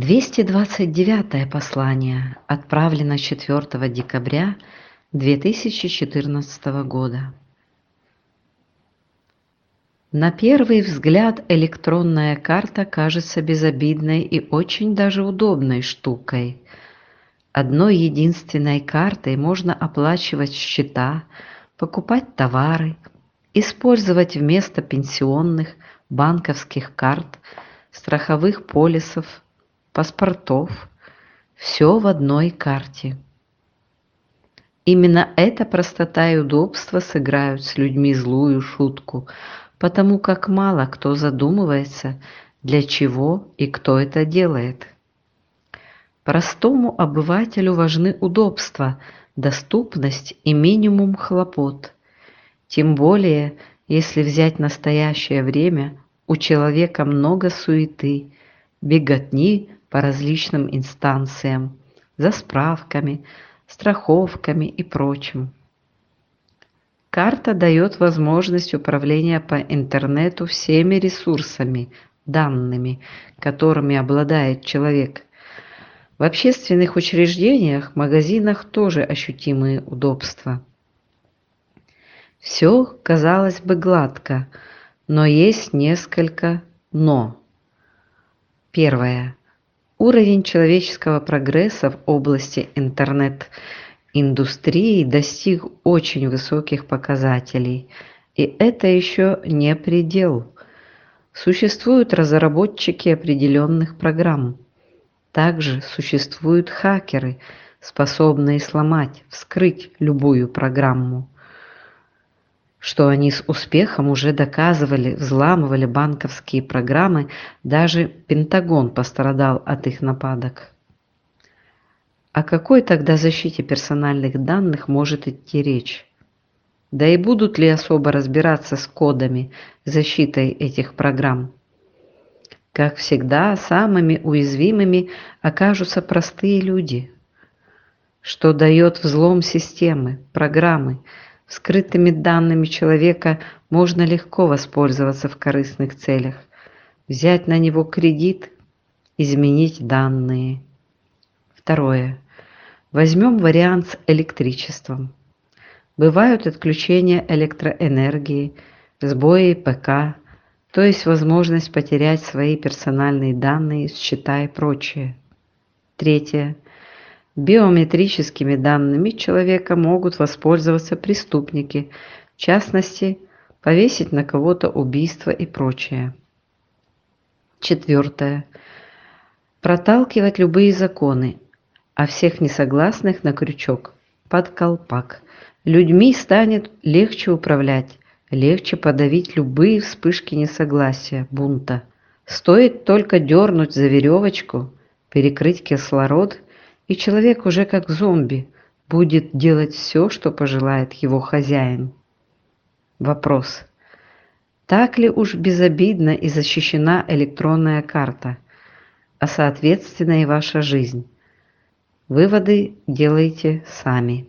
229 послание отправлено 4 декабря 2014 года. На первый взгляд электронная карта кажется безобидной и очень даже удобной штукой. Одной единственной картой можно оплачивать счета, покупать товары, использовать вместо пенсионных, банковских карт, страховых полисов, паспортов, все в одной карте. Именно эта простота и удобство сыграют с людьми злую шутку, потому как мало кто задумывается, для чего и кто это делает. Простому обывателю важны удобства, доступность и минимум хлопот. Тем более, если взять настоящее время, у человека много суеты, беготни по различным инстанциям, за справками, страховками и прочим. Карта дает возможность управления по интернету всеми ресурсами, данными, которыми обладает человек. В общественных учреждениях, магазинах тоже ощутимые удобства. Все, казалось бы, гладко, но есть несколько «но». Первое. Уровень человеческого прогресса в области интернет-индустрии достиг очень высоких показателей, и это еще не предел. Существуют разработчики определенных программ. Также существуют хакеры, способные сломать, вскрыть любую программу что они с успехом уже доказывали, взламывали банковские программы, даже Пентагон пострадал от их нападок. О какой тогда защите персональных данных может идти речь? Да и будут ли особо разбираться с кодами, защитой этих программ? Как всегда, самыми уязвимыми окажутся простые люди. Что дает взлом системы, программы – Скрытыми данными человека можно легко воспользоваться в корыстных целях. Взять на него кредит, изменить данные. Второе. Возьмем вариант с электричеством. Бывают отключения электроэнергии, сбои ПК, то есть возможность потерять свои персональные данные, счета и прочее. Третье. Биометрическими данными человека могут воспользоваться преступники, в частности, повесить на кого-то убийство и прочее. Четвертое. Проталкивать любые законы, а всех несогласных на крючок, под колпак. Людьми станет легче управлять, легче подавить любые вспышки несогласия, бунта. Стоит только дернуть за веревочку, перекрыть кислород – и человек уже как зомби будет делать все, что пожелает его хозяин. Вопрос. Так ли уж безобидна и защищена электронная карта, а соответственно и ваша жизнь? Выводы делайте сами.